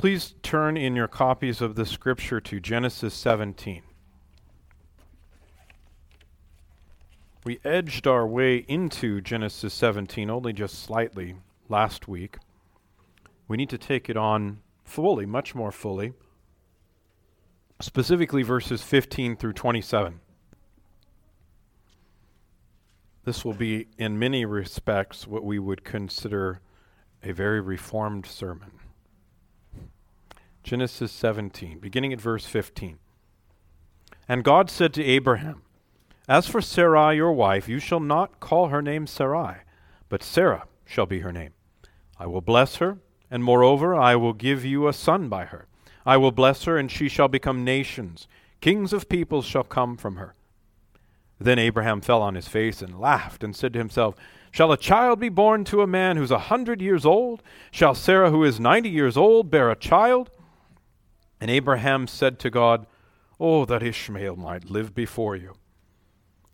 Please turn in your copies of the scripture to Genesis 17. We edged our way into Genesis 17 only just slightly last week. We need to take it on fully, much more fully, specifically verses 15 through 27. This will be, in many respects, what we would consider a very reformed sermon. Genesis 17, beginning at verse 15. And God said to Abraham, As for Sarai your wife, you shall not call her name Sarai, but Sarah shall be her name. I will bless her, and moreover, I will give you a son by her. I will bless her, and she shall become nations. Kings of peoples shall come from her. Then Abraham fell on his face and laughed, and said to himself, Shall a child be born to a man who's a hundred years old? Shall Sarah, who is ninety years old, bear a child? And Abraham said to God, Oh, that Ishmael might live before you.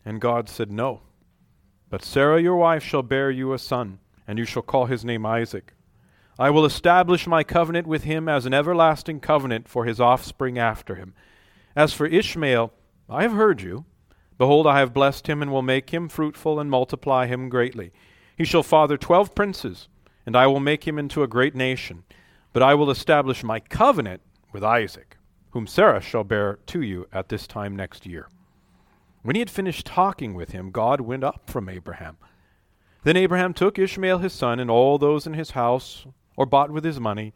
And God said, No. But Sarah your wife shall bear you a son, and you shall call his name Isaac. I will establish my covenant with him as an everlasting covenant for his offspring after him. As for Ishmael, I have heard you. Behold, I have blessed him, and will make him fruitful, and multiply him greatly. He shall father twelve princes, and I will make him into a great nation. But I will establish my covenant with Isaac, whom Sarah shall bear to you at this time next year. When he had finished talking with him, God went up from Abraham. Then Abraham took Ishmael his son, and all those in his house, or bought with his money,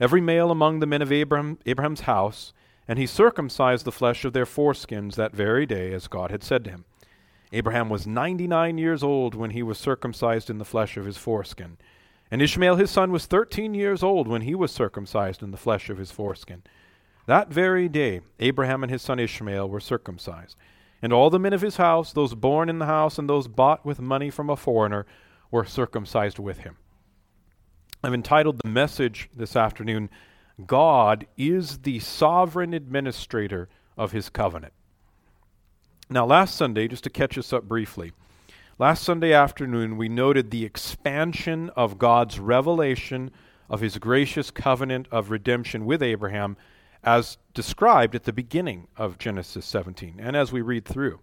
every male among the men of Abraham, Abraham's house, and he circumcised the flesh of their foreskins that very day, as God had said to him. Abraham was ninety nine years old when he was circumcised in the flesh of his foreskin. And Ishmael his son was thirteen years old when he was circumcised in the flesh of his foreskin. That very day Abraham and his son Ishmael were circumcised. And all the men of his house, those born in the house and those bought with money from a foreigner, were circumcised with him. I've entitled the message this afternoon, God is the sovereign administrator of his covenant. Now, last Sunday, just to catch us up briefly, Last Sunday afternoon, we noted the expansion of God's revelation of his gracious covenant of redemption with Abraham as described at the beginning of Genesis 17 and as we read through.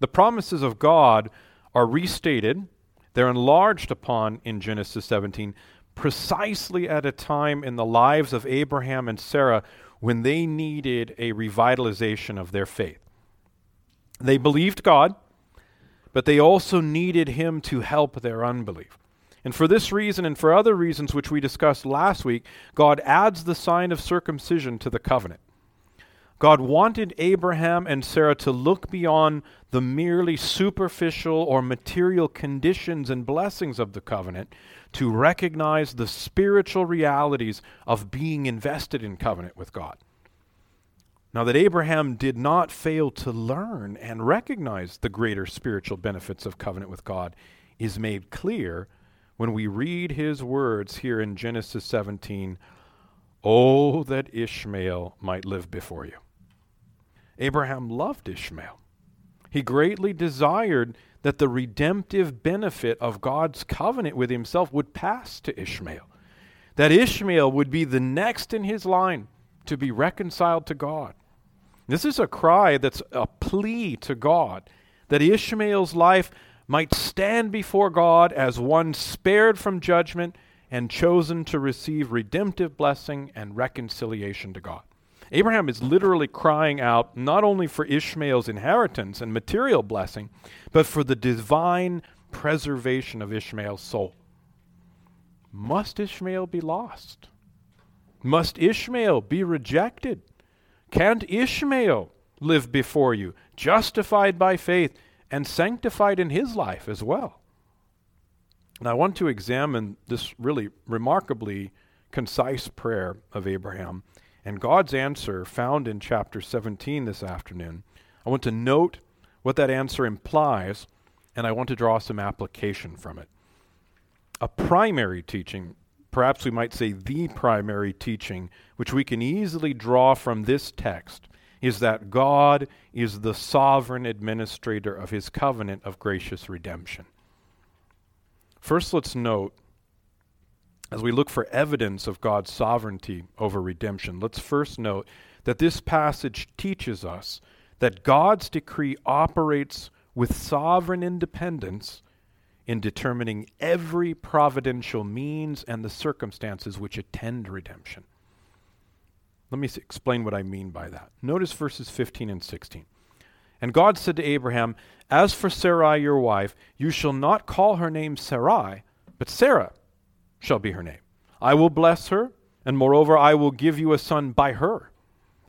The promises of God are restated, they're enlarged upon in Genesis 17 precisely at a time in the lives of Abraham and Sarah when they needed a revitalization of their faith. They believed God but they also needed him to help their unbelief. And for this reason and for other reasons which we discussed last week, God adds the sign of circumcision to the covenant. God wanted Abraham and Sarah to look beyond the merely superficial or material conditions and blessings of the covenant to recognize the spiritual realities of being invested in covenant with God. Now, that Abraham did not fail to learn and recognize the greater spiritual benefits of covenant with God is made clear when we read his words here in Genesis 17 Oh, that Ishmael might live before you. Abraham loved Ishmael. He greatly desired that the redemptive benefit of God's covenant with himself would pass to Ishmael, that Ishmael would be the next in his line to be reconciled to God. This is a cry that's a plea to God that Ishmael's life might stand before God as one spared from judgment and chosen to receive redemptive blessing and reconciliation to God. Abraham is literally crying out not only for Ishmael's inheritance and material blessing, but for the divine preservation of Ishmael's soul. Must Ishmael be lost? Must Ishmael be rejected? Can't Ishmael live before you, justified by faith and sanctified in his life as well? And I want to examine this really remarkably concise prayer of Abraham and God's answer found in chapter 17 this afternoon. I want to note what that answer implies, and I want to draw some application from it. A primary teaching perhaps we might say the primary teaching, which we can easily draw from this text, is that God is the sovereign administrator of his covenant of gracious redemption. First, let's note as we look for evidence of God's sovereignty over redemption, let's first note that this passage teaches us that God's decree operates with sovereign independence in determining every providential means and the circumstances which attend redemption. Let me explain what I mean by that. Notice verses 15 and 16. And God said to Abraham, As for Sarai your wife, you shall not call her name Sarai, but Sarah shall be her name. I will bless her, and moreover, I will give you a son by her.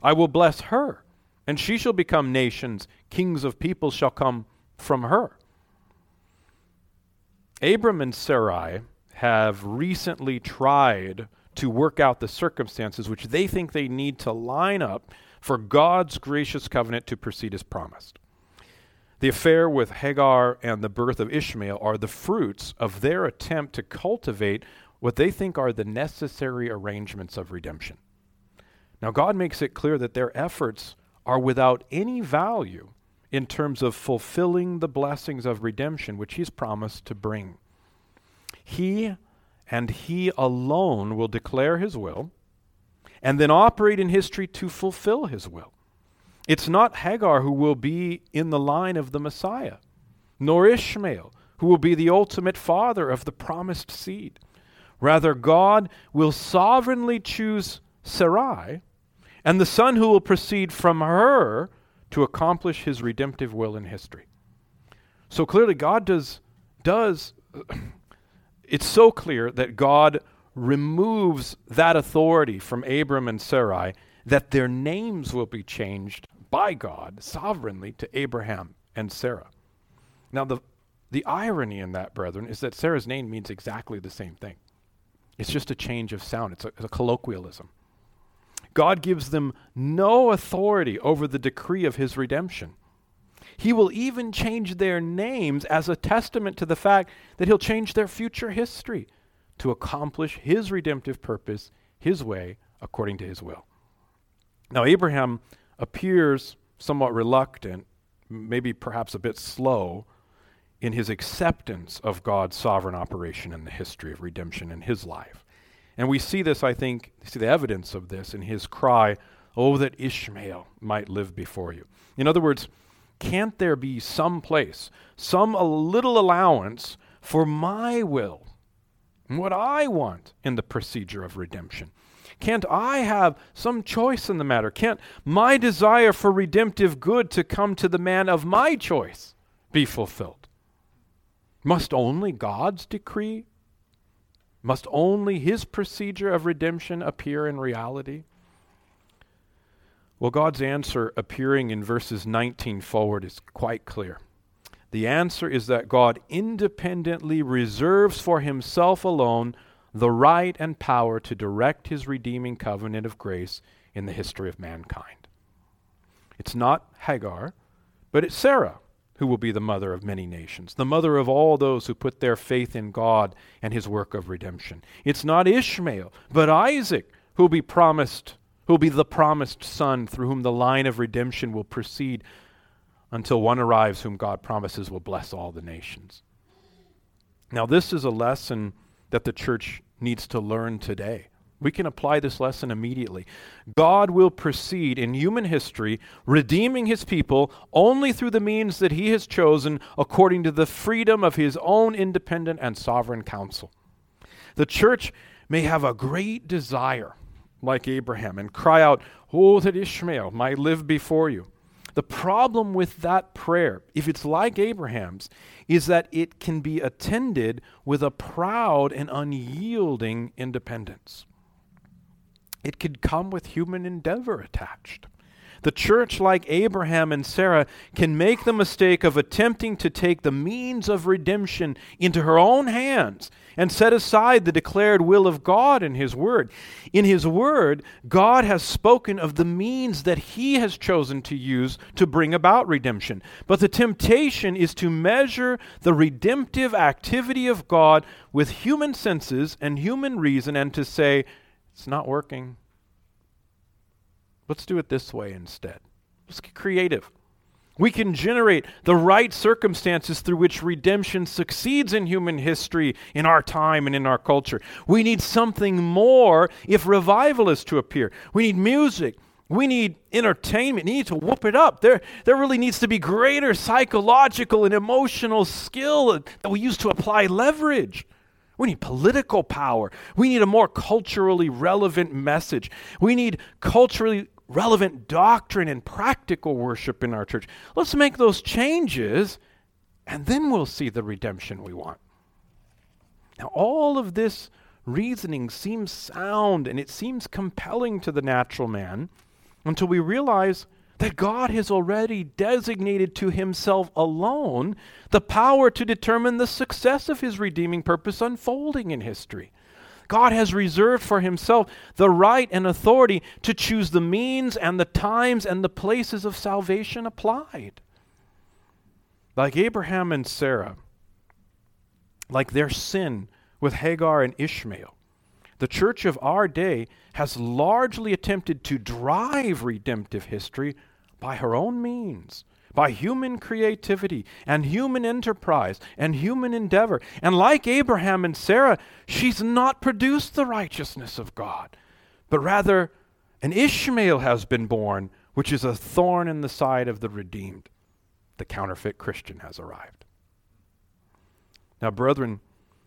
I will bless her, and she shall become nations. Kings of peoples shall come from her. Abram and Sarai have recently tried to work out the circumstances which they think they need to line up for God's gracious covenant to proceed as promised. The affair with Hagar and the birth of Ishmael are the fruits of their attempt to cultivate what they think are the necessary arrangements of redemption. Now, God makes it clear that their efforts are without any value in terms of fulfilling the blessings of redemption which He's promised to bring. He and He alone will declare His will and then operate in history to fulfill His will. It's not Hagar who will be in the line of the Messiah, nor Ishmael, who will be the ultimate father of the promised seed. Rather, God will sovereignly choose Sarai and the son who will proceed from her to accomplish his redemptive will in history. So clearly, God does, does it's so clear that God removes that authority from Abram and Sarai that their names will be changed by God sovereignly to Abraham and Sarah. Now, the, the irony in that, brethren, is that Sarah's name means exactly the same thing. It's just a change of sound, it's a, it's a colloquialism. God gives them no authority over the decree of his redemption. He will even change their names as a testament to the fact that he'll change their future history to accomplish his redemptive purpose, his way, according to his will. Now, Abraham appears somewhat reluctant, maybe perhaps a bit slow, in his acceptance of God's sovereign operation in the history of redemption in his life. And we see this, I think, see the evidence of this in his cry, Oh, that Ishmael might live before you. In other words, can't there be some place, some a little allowance for my will and what I want in the procedure of redemption? Can't I have some choice in the matter? Can't my desire for redemptive good to come to the man of my choice be fulfilled? Must only God's decree? Must only his procedure of redemption appear in reality? Well, God's answer appearing in verses 19 forward is quite clear. The answer is that God independently reserves for himself alone the right and power to direct his redeeming covenant of grace in the history of mankind. It's not Hagar, but it's Sarah who will be the mother of many nations, the mother of all those who put their faith in God and his work of redemption. It's not Ishmael, but Isaac who will be promised, who will be the promised son through whom the line of redemption will proceed until one arrives whom God promises will bless all the nations. Now, this is a lesson that the church needs to learn today. We can apply this lesson immediately. God will proceed in human history, redeeming his people only through the means that he has chosen according to the freedom of his own independent and sovereign counsel. The church may have a great desire, like Abraham, and cry out, Oh, that Ishmael might live before you. The problem with that prayer, if it's like Abraham's, is that it can be attended with a proud and unyielding independence it could come with human endeavor attached. The church, like Abraham and Sarah, can make the mistake of attempting to take the means of redemption into her own hands and set aside the declared will of God in His Word. In His Word, God has spoken of the means that He has chosen to use to bring about redemption. But the temptation is to measure the redemptive activity of God with human senses and human reason and to say, it's not working. Let's do it this way instead. Let's get creative. We can generate the right circumstances through which redemption succeeds in human history, in our time, and in our culture. We need something more if revival is to appear. We need music. We need entertainment. We need to whoop it up. There, there really needs to be greater psychological and emotional skill that we use to apply leverage. We need political power. We need a more culturally relevant message. We need culturally relevant doctrine and practical worship in our church. Let's make those changes, and then we'll see the redemption we want. Now, all of this reasoning seems sound and it seems compelling to the natural man until we realize that God has already designated to himself alone the power to determine the success of his redeeming purpose unfolding in history. God has reserved for himself the right and authority to choose the means and the times and the places of salvation applied. Like Abraham and Sarah, like their sin with Hagar and Ishmael, the church of our day has largely attempted to drive redemptive history by her own means by human creativity and human enterprise and human endeavor. And like Abraham and Sarah, she's not produced the righteousness of God, but rather an Ishmael has been born, which is a thorn in the side of the redeemed. The counterfeit Christian has arrived. Now, brethren,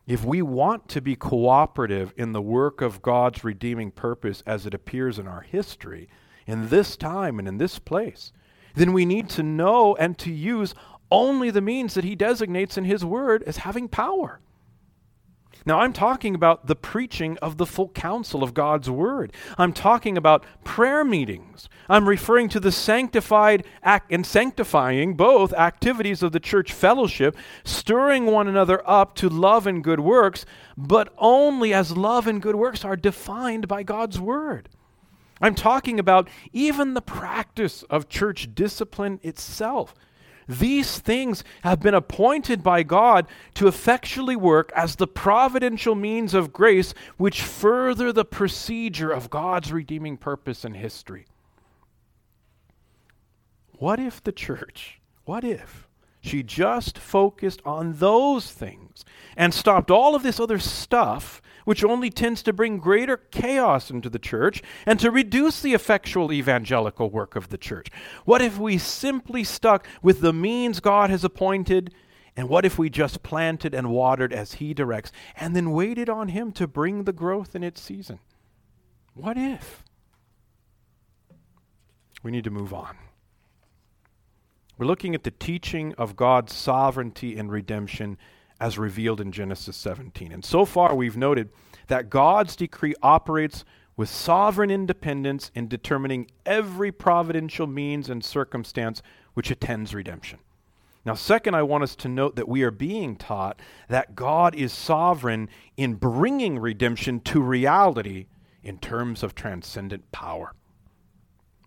if we want to be cooperative in the work of God's redeeming purpose as it appears in our history, in this time and in this place, then we need to know and to use only the means that he designates in his word as having power. Now, I'm talking about the preaching of the full counsel of God's Word. I'm talking about prayer meetings. I'm referring to the sanctified and sanctifying both activities of the church fellowship, stirring one another up to love and good works, but only as love and good works are defined by God's Word. I'm talking about even the practice of church discipline itself. These things have been appointed by God to effectually work as the providential means of grace which further the procedure of God's redeeming purpose in history. What if the church, what if she just focused on those things and stopped all of this other stuff which only tends to bring greater chaos into the church and to reduce the effectual evangelical work of the church? What if we simply stuck with the means God has appointed? And what if we just planted and watered as He directs and then waited on Him to bring the growth in its season? What if? We need to move on. We're looking at the teaching of God's sovereignty and redemption as revealed in Genesis 17. And so far, we've noted that God's decree operates with sovereign independence in determining every providential means and circumstance which attends redemption. Now, second, I want us to note that we are being taught that God is sovereign in bringing redemption to reality in terms of transcendent power.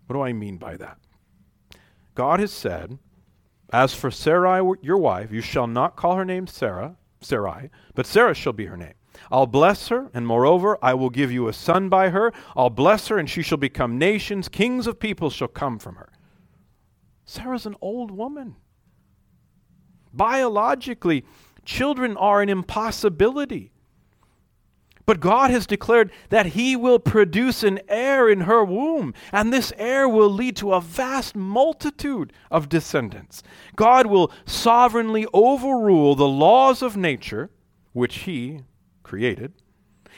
What do I mean by that? God has said as for Sarai, your wife, you shall not call her name Sarah, Sarai, but Sarah shall be her name. I'll bless her, and moreover, I will give you a son by her. I'll bless her, and she shall become nations. Kings of peoples shall come from her. Sarah's an old woman. Biologically, children are an impossibility. But God has declared that He will produce an heir in her womb, and this heir will lead to a vast multitude of descendants. God will sovereignly overrule the laws of nature, which He created.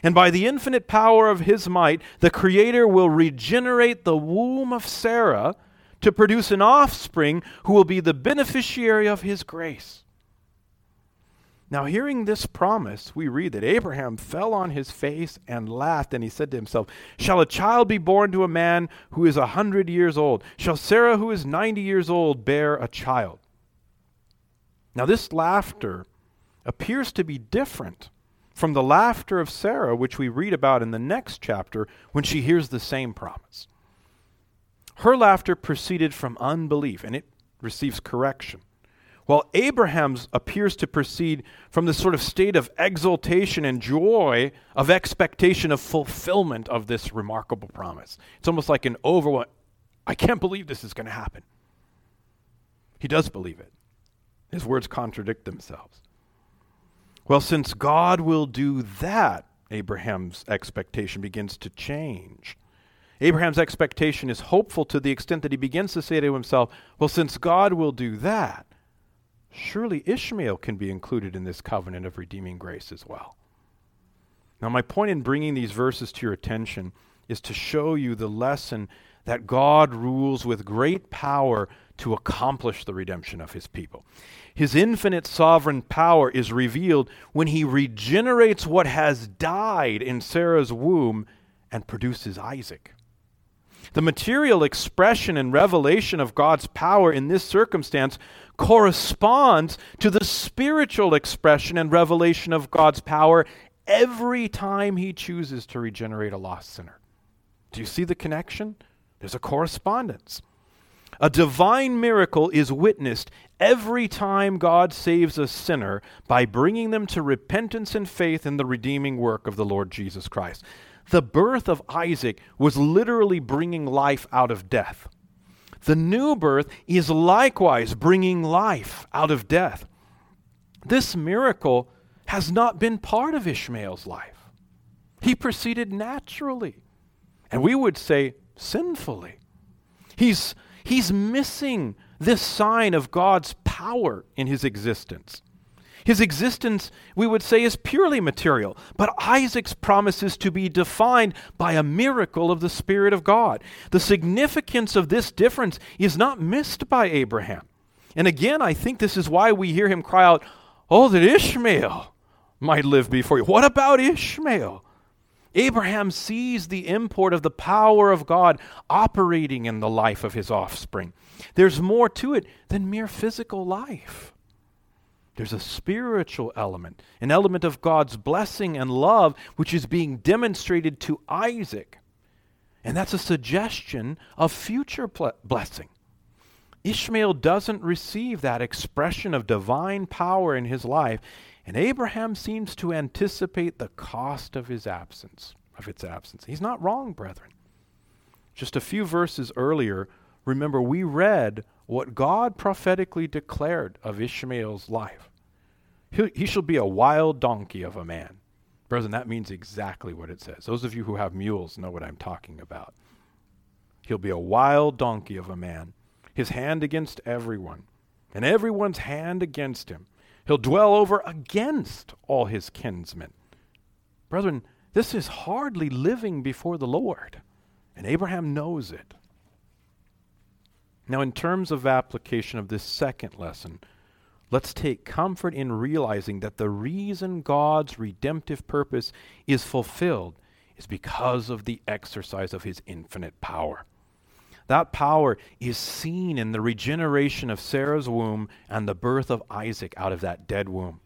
And by the infinite power of His might, the Creator will regenerate the womb of Sarah to produce an offspring who will be the beneficiary of His grace. Now, hearing this promise, we read that Abraham fell on his face and laughed, and he said to himself, Shall a child be born to a man who is a hundred years old? Shall Sarah, who is ninety years old, bear a child? Now, this laughter appears to be different from the laughter of Sarah, which we read about in the next chapter when she hears the same promise. Her laughter proceeded from unbelief, and it receives correction. While Abraham's appears to proceed from this sort of state of exultation and joy, of expectation of fulfillment of this remarkable promise. It's almost like an overwhelm. I can't believe this is going to happen. He does believe it. His words contradict themselves. Well, since God will do that, Abraham's expectation begins to change. Abraham's expectation is hopeful to the extent that he begins to say to himself, Well, since God will do that, surely Ishmael can be included in this covenant of redeeming grace as well. Now, my point in bringing these verses to your attention is to show you the lesson that God rules with great power to accomplish the redemption of his people. His infinite sovereign power is revealed when he regenerates what has died in Sarah's womb and produces Isaac. The material expression and revelation of God's power in this circumstance corresponds to the spiritual expression and revelation of God's power every time he chooses to regenerate a lost sinner. Do you see the connection? There's a correspondence. A divine miracle is witnessed every time God saves a sinner by bringing them to repentance and faith in the redeeming work of the Lord Jesus Christ. The birth of Isaac was literally bringing life out of death. The new birth is likewise bringing life out of death. This miracle has not been part of Ishmael's life. He proceeded naturally, and we would say sinfully. He's, he's missing this sign of God's power in his existence. His existence, we would say, is purely material, but Isaac's promises to be defined by a miracle of the Spirit of God. The significance of this difference is not missed by Abraham. And again, I think this is why we hear him cry out, Oh, that Ishmael might live before you. What about Ishmael? Abraham sees the import of the power of God operating in the life of his offspring. There's more to it than mere physical life. There's a spiritual element, an element of God's blessing and love, which is being demonstrated to Isaac. And that's a suggestion of future blessing. Ishmael doesn't receive that expression of divine power in his life, and Abraham seems to anticipate the cost of his absence, of its absence. He's not wrong, brethren. Just a few verses earlier, remember we read what God prophetically declared of Ishmael's life. He, he shall be a wild donkey of a man. Brethren, that means exactly what it says. Those of you who have mules know what I'm talking about. He'll be a wild donkey of a man, his hand against everyone, and everyone's hand against him. He'll dwell over against all his kinsmen. Brethren, this is hardly living before the Lord, and Abraham knows it. Now, in terms of application of this second lesson, Let's take comfort in realizing that the reason God's redemptive purpose is fulfilled is because of the exercise of his infinite power. That power is seen in the regeneration of Sarah's womb and the birth of Isaac out of that dead womb.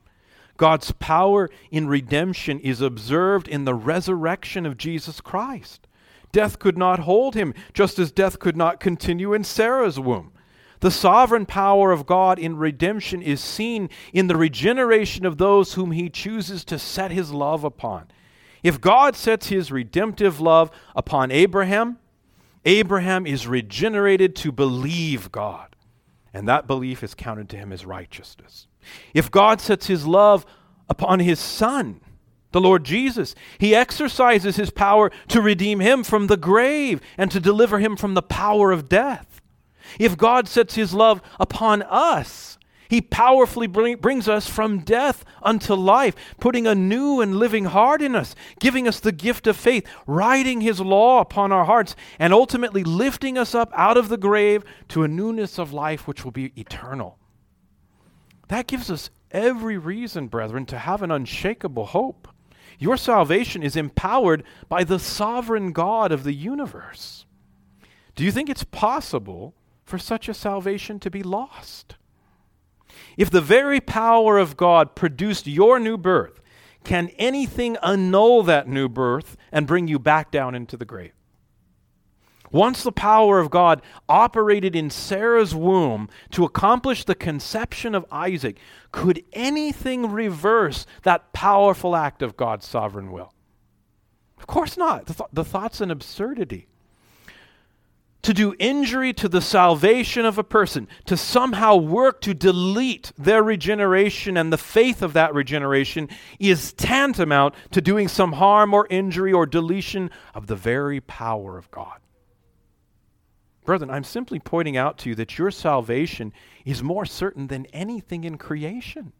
God's power in redemption is observed in the resurrection of Jesus Christ. Death could not hold him, just as death could not continue in Sarah's womb. The sovereign power of God in redemption is seen in the regeneration of those whom he chooses to set his love upon. If God sets his redemptive love upon Abraham, Abraham is regenerated to believe God, and that belief is counted to him as righteousness. If God sets his love upon his son, the Lord Jesus, he exercises his power to redeem him from the grave and to deliver him from the power of death. If God sets his love upon us, he powerfully bring, brings us from death unto life, putting a new and living heart in us, giving us the gift of faith, writing his law upon our hearts, and ultimately lifting us up out of the grave to a newness of life which will be eternal. That gives us every reason, brethren, to have an unshakable hope. Your salvation is empowered by the sovereign God of the universe. Do you think it's possible for such a salvation to be lost. If the very power of God produced your new birth, can anything annul that new birth and bring you back down into the grave? Once the power of God operated in Sarah's womb to accomplish the conception of Isaac, could anything reverse that powerful act of God's sovereign will? Of course not. The, th- the thought's an absurdity. To do injury to the salvation of a person, to somehow work to delete their regeneration and the faith of that regeneration, is tantamount to doing some harm or injury or deletion of the very power of God. Brethren, I'm simply pointing out to you that your salvation is more certain than anything in creation.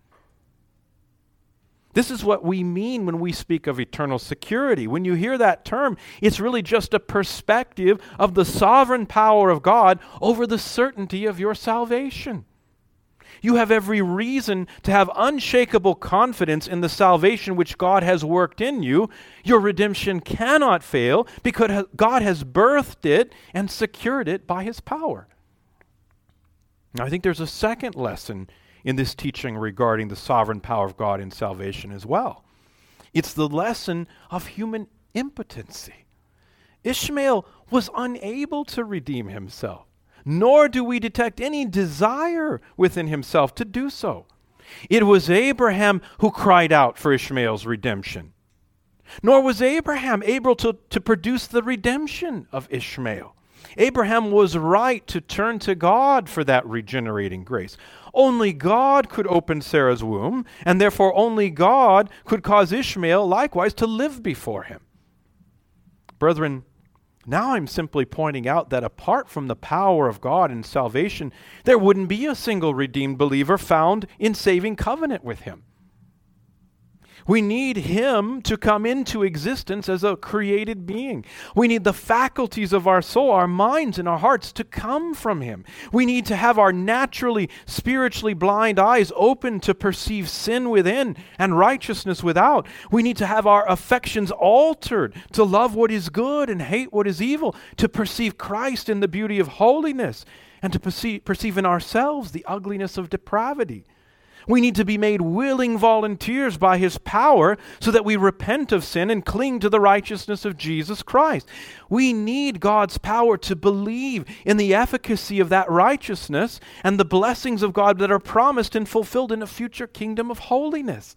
This is what we mean when we speak of eternal security. When you hear that term, it's really just a perspective of the sovereign power of God over the certainty of your salvation. You have every reason to have unshakable confidence in the salvation which God has worked in you. Your redemption cannot fail because God has birthed it and secured it by his power. Now, I think there's a second lesson in this teaching regarding the sovereign power of God in salvation as well. It's the lesson of human impotency. Ishmael was unable to redeem himself, nor do we detect any desire within himself to do so. It was Abraham who cried out for Ishmael's redemption. Nor was Abraham able to, to produce the redemption of Ishmael. Abraham was right to turn to God for that regenerating grace. Only God could open Sarah's womb, and therefore only God could cause Ishmael likewise to live before him. Brethren, now I'm simply pointing out that apart from the power of God in salvation, there wouldn't be a single redeemed believer found in saving covenant with him. We need Him to come into existence as a created being. We need the faculties of our soul, our minds, and our hearts to come from Him. We need to have our naturally, spiritually blind eyes open to perceive sin within and righteousness without. We need to have our affections altered to love what is good and hate what is evil, to perceive Christ in the beauty of holiness, and to perceive, perceive in ourselves the ugliness of depravity. We need to be made willing volunteers by His power so that we repent of sin and cling to the righteousness of Jesus Christ. We need God's power to believe in the efficacy of that righteousness and the blessings of God that are promised and fulfilled in a future kingdom of holiness.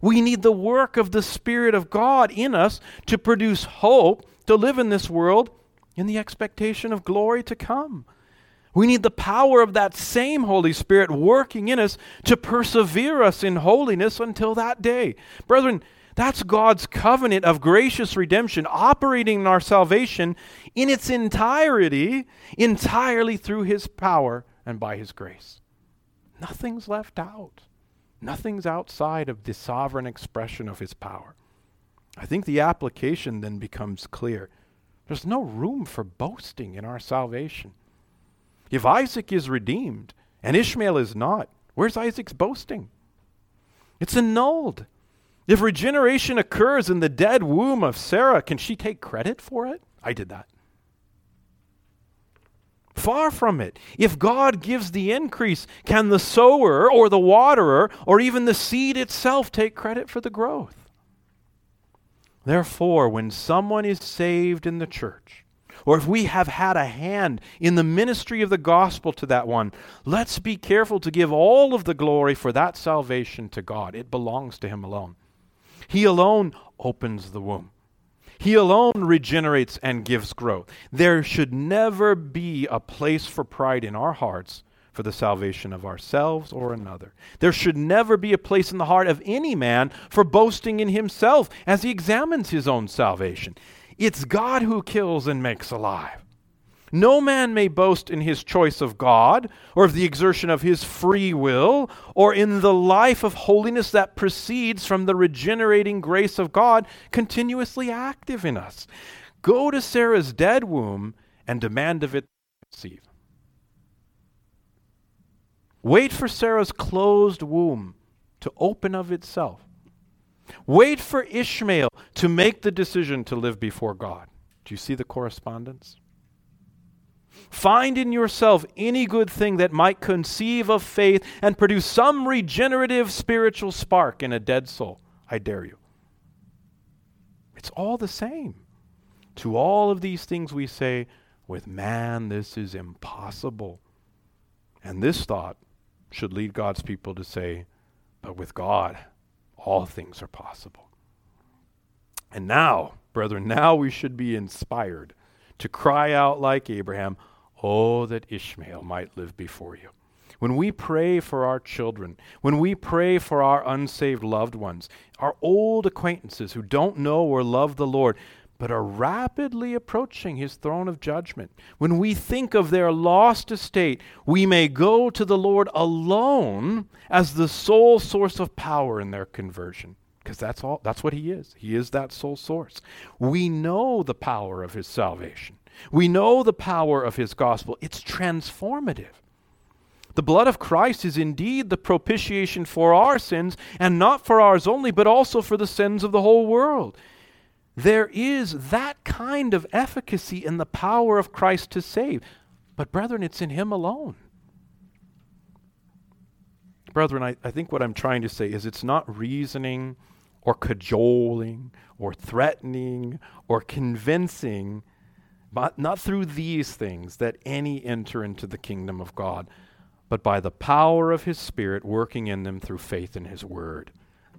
We need the work of the Spirit of God in us to produce hope to live in this world in the expectation of glory to come. We need the power of that same Holy Spirit working in us to persevere us in holiness until that day. Brethren, that's God's covenant of gracious redemption operating in our salvation in its entirety, entirely through His power and by His grace. Nothing's left out, nothing's outside of the sovereign expression of His power. I think the application then becomes clear. There's no room for boasting in our salvation. If Isaac is redeemed and Ishmael is not, where's Isaac's boasting? It's annulled. If regeneration occurs in the dead womb of Sarah, can she take credit for it? I did that. Far from it. If God gives the increase, can the sower or the waterer or even the seed itself take credit for the growth? Therefore, when someone is saved in the church, or if we have had a hand in the ministry of the gospel to that one, let's be careful to give all of the glory for that salvation to God. It belongs to Him alone. He alone opens the womb. He alone regenerates and gives growth. There should never be a place for pride in our hearts for the salvation of ourselves or another. There should never be a place in the heart of any man for boasting in himself as he examines his own salvation. It's God who kills and makes alive. No man may boast in his choice of God, or of the exertion of his free will, or in the life of holiness that proceeds from the regenerating grace of God continuously active in us. Go to Sarah's dead womb and demand of it conceive. Wait for Sarah's closed womb to open of itself. Wait for Ishmael to make the decision to live before God. Do you see the correspondence? Find in yourself any good thing that might conceive of faith and produce some regenerative spiritual spark in a dead soul. I dare you. It's all the same. To all of these things we say, with man, this is impossible. And this thought should lead God's people to say, but with God, all things are possible. And now, brethren, now we should be inspired to cry out like Abraham, Oh, that Ishmael might live before you. When we pray for our children, when we pray for our unsaved loved ones, our old acquaintances who don't know or love the Lord, but are rapidly approaching his throne of judgment. When we think of their lost estate, we may go to the Lord alone as the sole source of power in their conversion. Because that's all that's what he is. He is that sole source. We know the power of his salvation. We know the power of his gospel. It's transformative. The blood of Christ is indeed the propitiation for our sins, and not for ours only, but also for the sins of the whole world. There is that kind of efficacy in the power of Christ to save. But, brethren, it's in Him alone. Brethren, I, I think what I'm trying to say is it's not reasoning or cajoling or threatening or convincing, but not through these things that any enter into the kingdom of God, but by the power of His Spirit working in them through faith in His Word.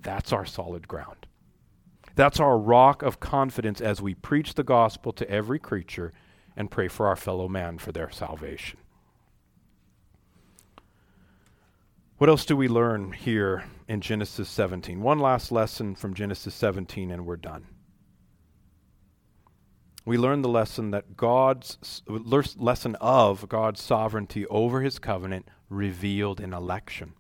That's our solid ground. That's our rock of confidence as we preach the gospel to every creature and pray for our fellow man for their salvation. What else do we learn here in Genesis 17? One last lesson from Genesis 17, and we're done. We learn the lesson that God's lesson of God's sovereignty over his covenant revealed in election.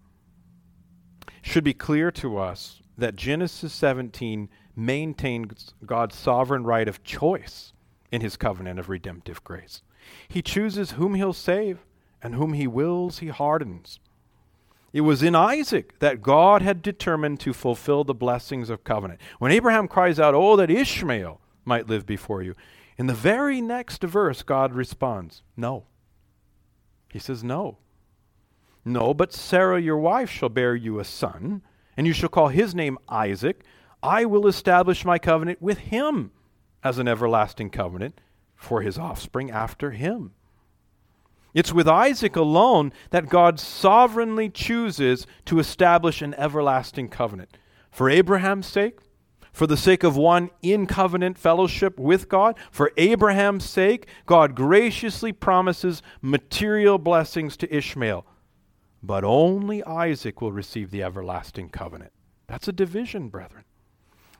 Should be clear to us that Genesis 17 maintains God's sovereign right of choice in his covenant of redemptive grace. He chooses whom he'll save, and whom he wills, he hardens. It was in Isaac that God had determined to fulfill the blessings of covenant. When Abraham cries out, Oh, that Ishmael might live before you, in the very next verse, God responds, No. He says, No. No, but Sarah your wife shall bear you a son, and you shall call his name Isaac I will establish my covenant with him as an everlasting covenant for his offspring after him. It's with Isaac alone that God sovereignly chooses to establish an everlasting covenant. For Abraham's sake, for the sake of one in covenant fellowship with God, for Abraham's sake, God graciously promises material blessings to Ishmael. But only Isaac will receive the everlasting covenant. That's a division, brethren.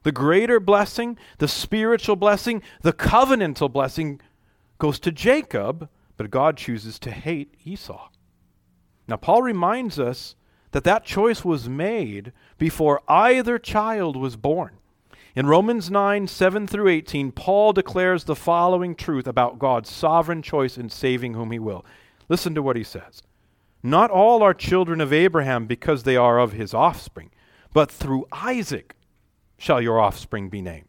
The greater blessing, the spiritual blessing, the covenantal blessing goes to Jacob, but God chooses to hate Esau. Now, Paul reminds us that that choice was made before either child was born. In Romans 9, 7 through 18, Paul declares the following truth about God's sovereign choice in saving whom he will. Listen to what he says. Not all are children of Abraham because they are of his offspring, but through Isaac shall your offspring be named.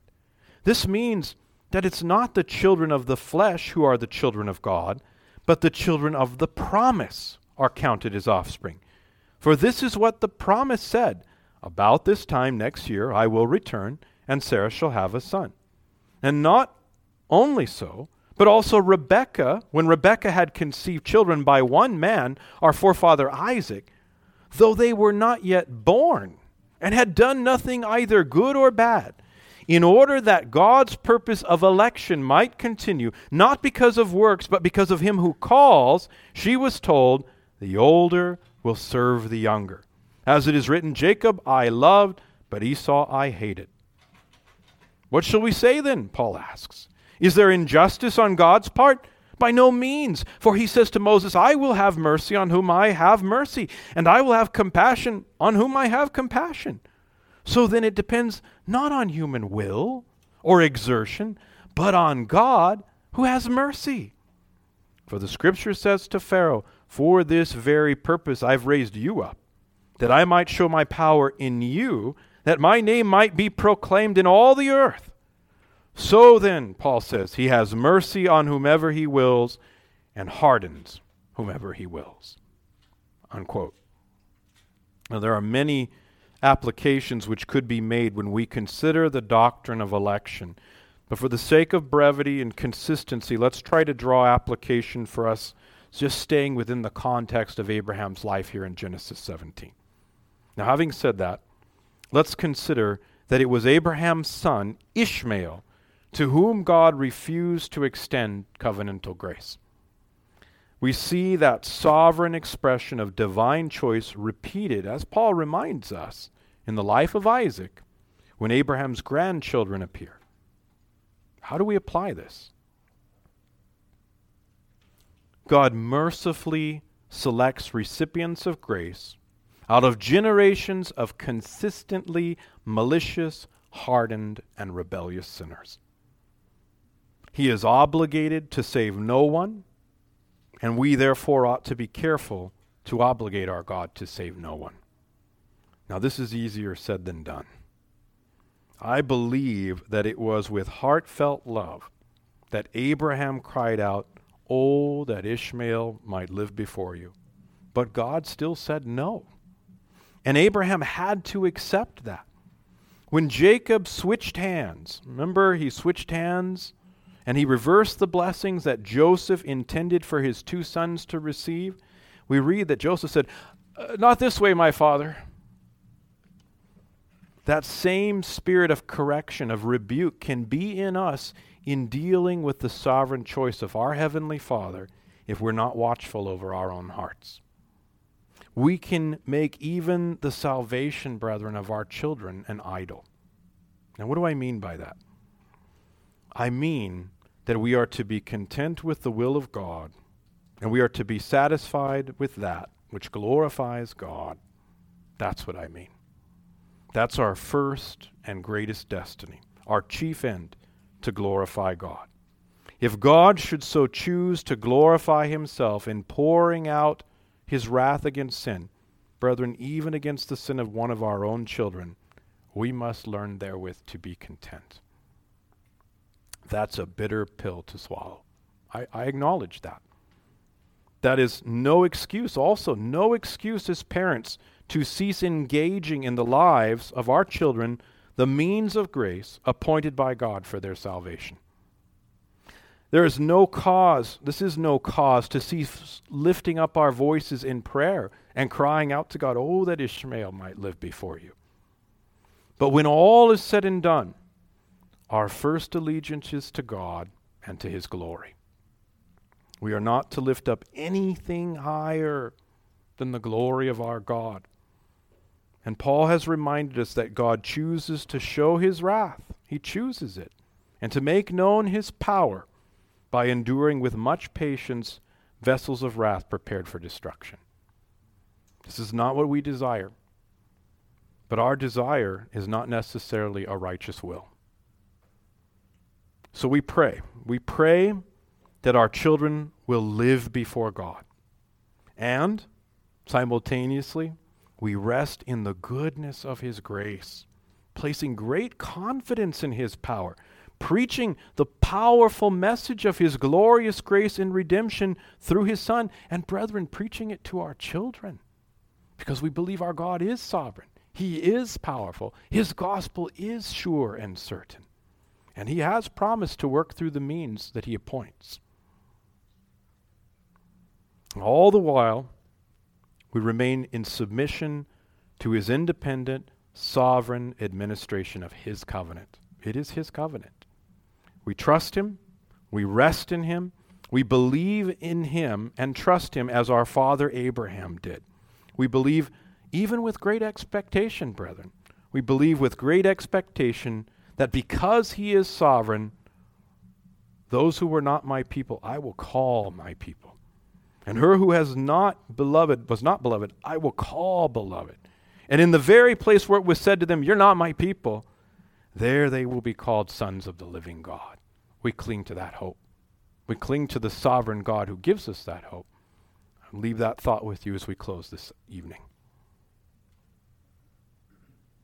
This means that it's not the children of the flesh who are the children of God, but the children of the promise are counted as offspring. For this is what the promise said About this time next year I will return, and Sarah shall have a son. And not only so, but also Rebekah, when Rebekah had conceived children by one man, our forefather Isaac, though they were not yet born, and had done nothing either good or bad, in order that God's purpose of election might continue, not because of works, but because of him who calls, she was told, The older will serve the younger. As it is written, Jacob I loved, but Esau I hated. What shall we say then? Paul asks. Is there injustice on God's part? By no means. For he says to Moses, I will have mercy on whom I have mercy, and I will have compassion on whom I have compassion. So then it depends not on human will or exertion, but on God who has mercy. For the scripture says to Pharaoh, For this very purpose I've raised you up, that I might show my power in you, that my name might be proclaimed in all the earth. So then, Paul says, he has mercy on whomever he wills and hardens whomever he wills. Unquote. Now, there are many applications which could be made when we consider the doctrine of election. But for the sake of brevity and consistency, let's try to draw application for us just staying within the context of Abraham's life here in Genesis 17. Now, having said that, let's consider that it was Abraham's son, Ishmael, to whom God refused to extend covenantal grace. we see that sovereign expression of divine choice repeated, as Paul reminds us, in the life of Isaac when Abraham's grandchildren appear. How do we apply this? God mercifully selects recipients of grace out of generations of consistently malicious, hardened, and rebellious sinners. He is obligated to save no one and we therefore ought to be careful to obligate our God to save no one. Now, this is easier said than done. I believe that it was with heartfelt love that Abraham cried out, Oh, that Ishmael might live before you. But God still said no. And Abraham had to accept that. When Jacob switched hands, remember he switched hands and he reversed the blessings that Joseph intended for his two sons to receive, we read that Joseph said, uh, Not this way, my father. That same spirit of correction, of rebuke, can be in us in dealing with the sovereign choice of our Heavenly Father if we're not watchful over our own hearts. We can make even the salvation, brethren, of our children an idol. Now, what do I mean by that? I mean that we are to be content with the will of God, and we are to be satisfied with that which glorifies God. That's what I mean. That's our first and greatest destiny, our chief end, to glorify God. If God should so choose to glorify himself in pouring out his wrath against sin, brethren, even against the sin of one of our own children, we must learn therewith to be content that's a bitter pill to swallow. I, I acknowledge that. That is no excuse, also, no excuse as parents to cease engaging in the lives of our children the means of grace appointed by God for their salvation. There is no cause, this is no cause to cease lifting up our voices in prayer and crying out to God, Oh, that Ishmael might live before you. But when all is said and done, our first allegiance is to God and to His glory. We are not to lift up anything higher than the glory of our God. And Paul has reminded us that God chooses to show His wrath, He chooses it, and to make known His power by enduring with much patience vessels of wrath prepared for destruction. This is not what we desire, but our desire is not necessarily a righteous will. So we pray. We pray that our children will live before God. And simultaneously, we rest in the goodness of His grace, placing great confidence in His power, preaching the powerful message of His glorious grace in redemption through His Son, and brethren, preaching it to our children because we believe our God is sovereign. He is powerful. His gospel is sure and certain. And he has promised to work through the means that he appoints. All the while, we remain in submission to his independent, sovereign administration of his covenant. It is his covenant. We trust him, we rest in him, we believe in him and trust him as our father Abraham did. We believe even with great expectation, brethren. We believe with great expectation that because he is sovereign, those who were not my people, I will call my people. And her who has not beloved, was not beloved, I will call beloved. And in the very place where it was said to them, You're not my people, there they will be called sons of the living God. We cling to that hope. We cling to the sovereign God who gives us that hope. I'll leave that thought with you as we close this evening.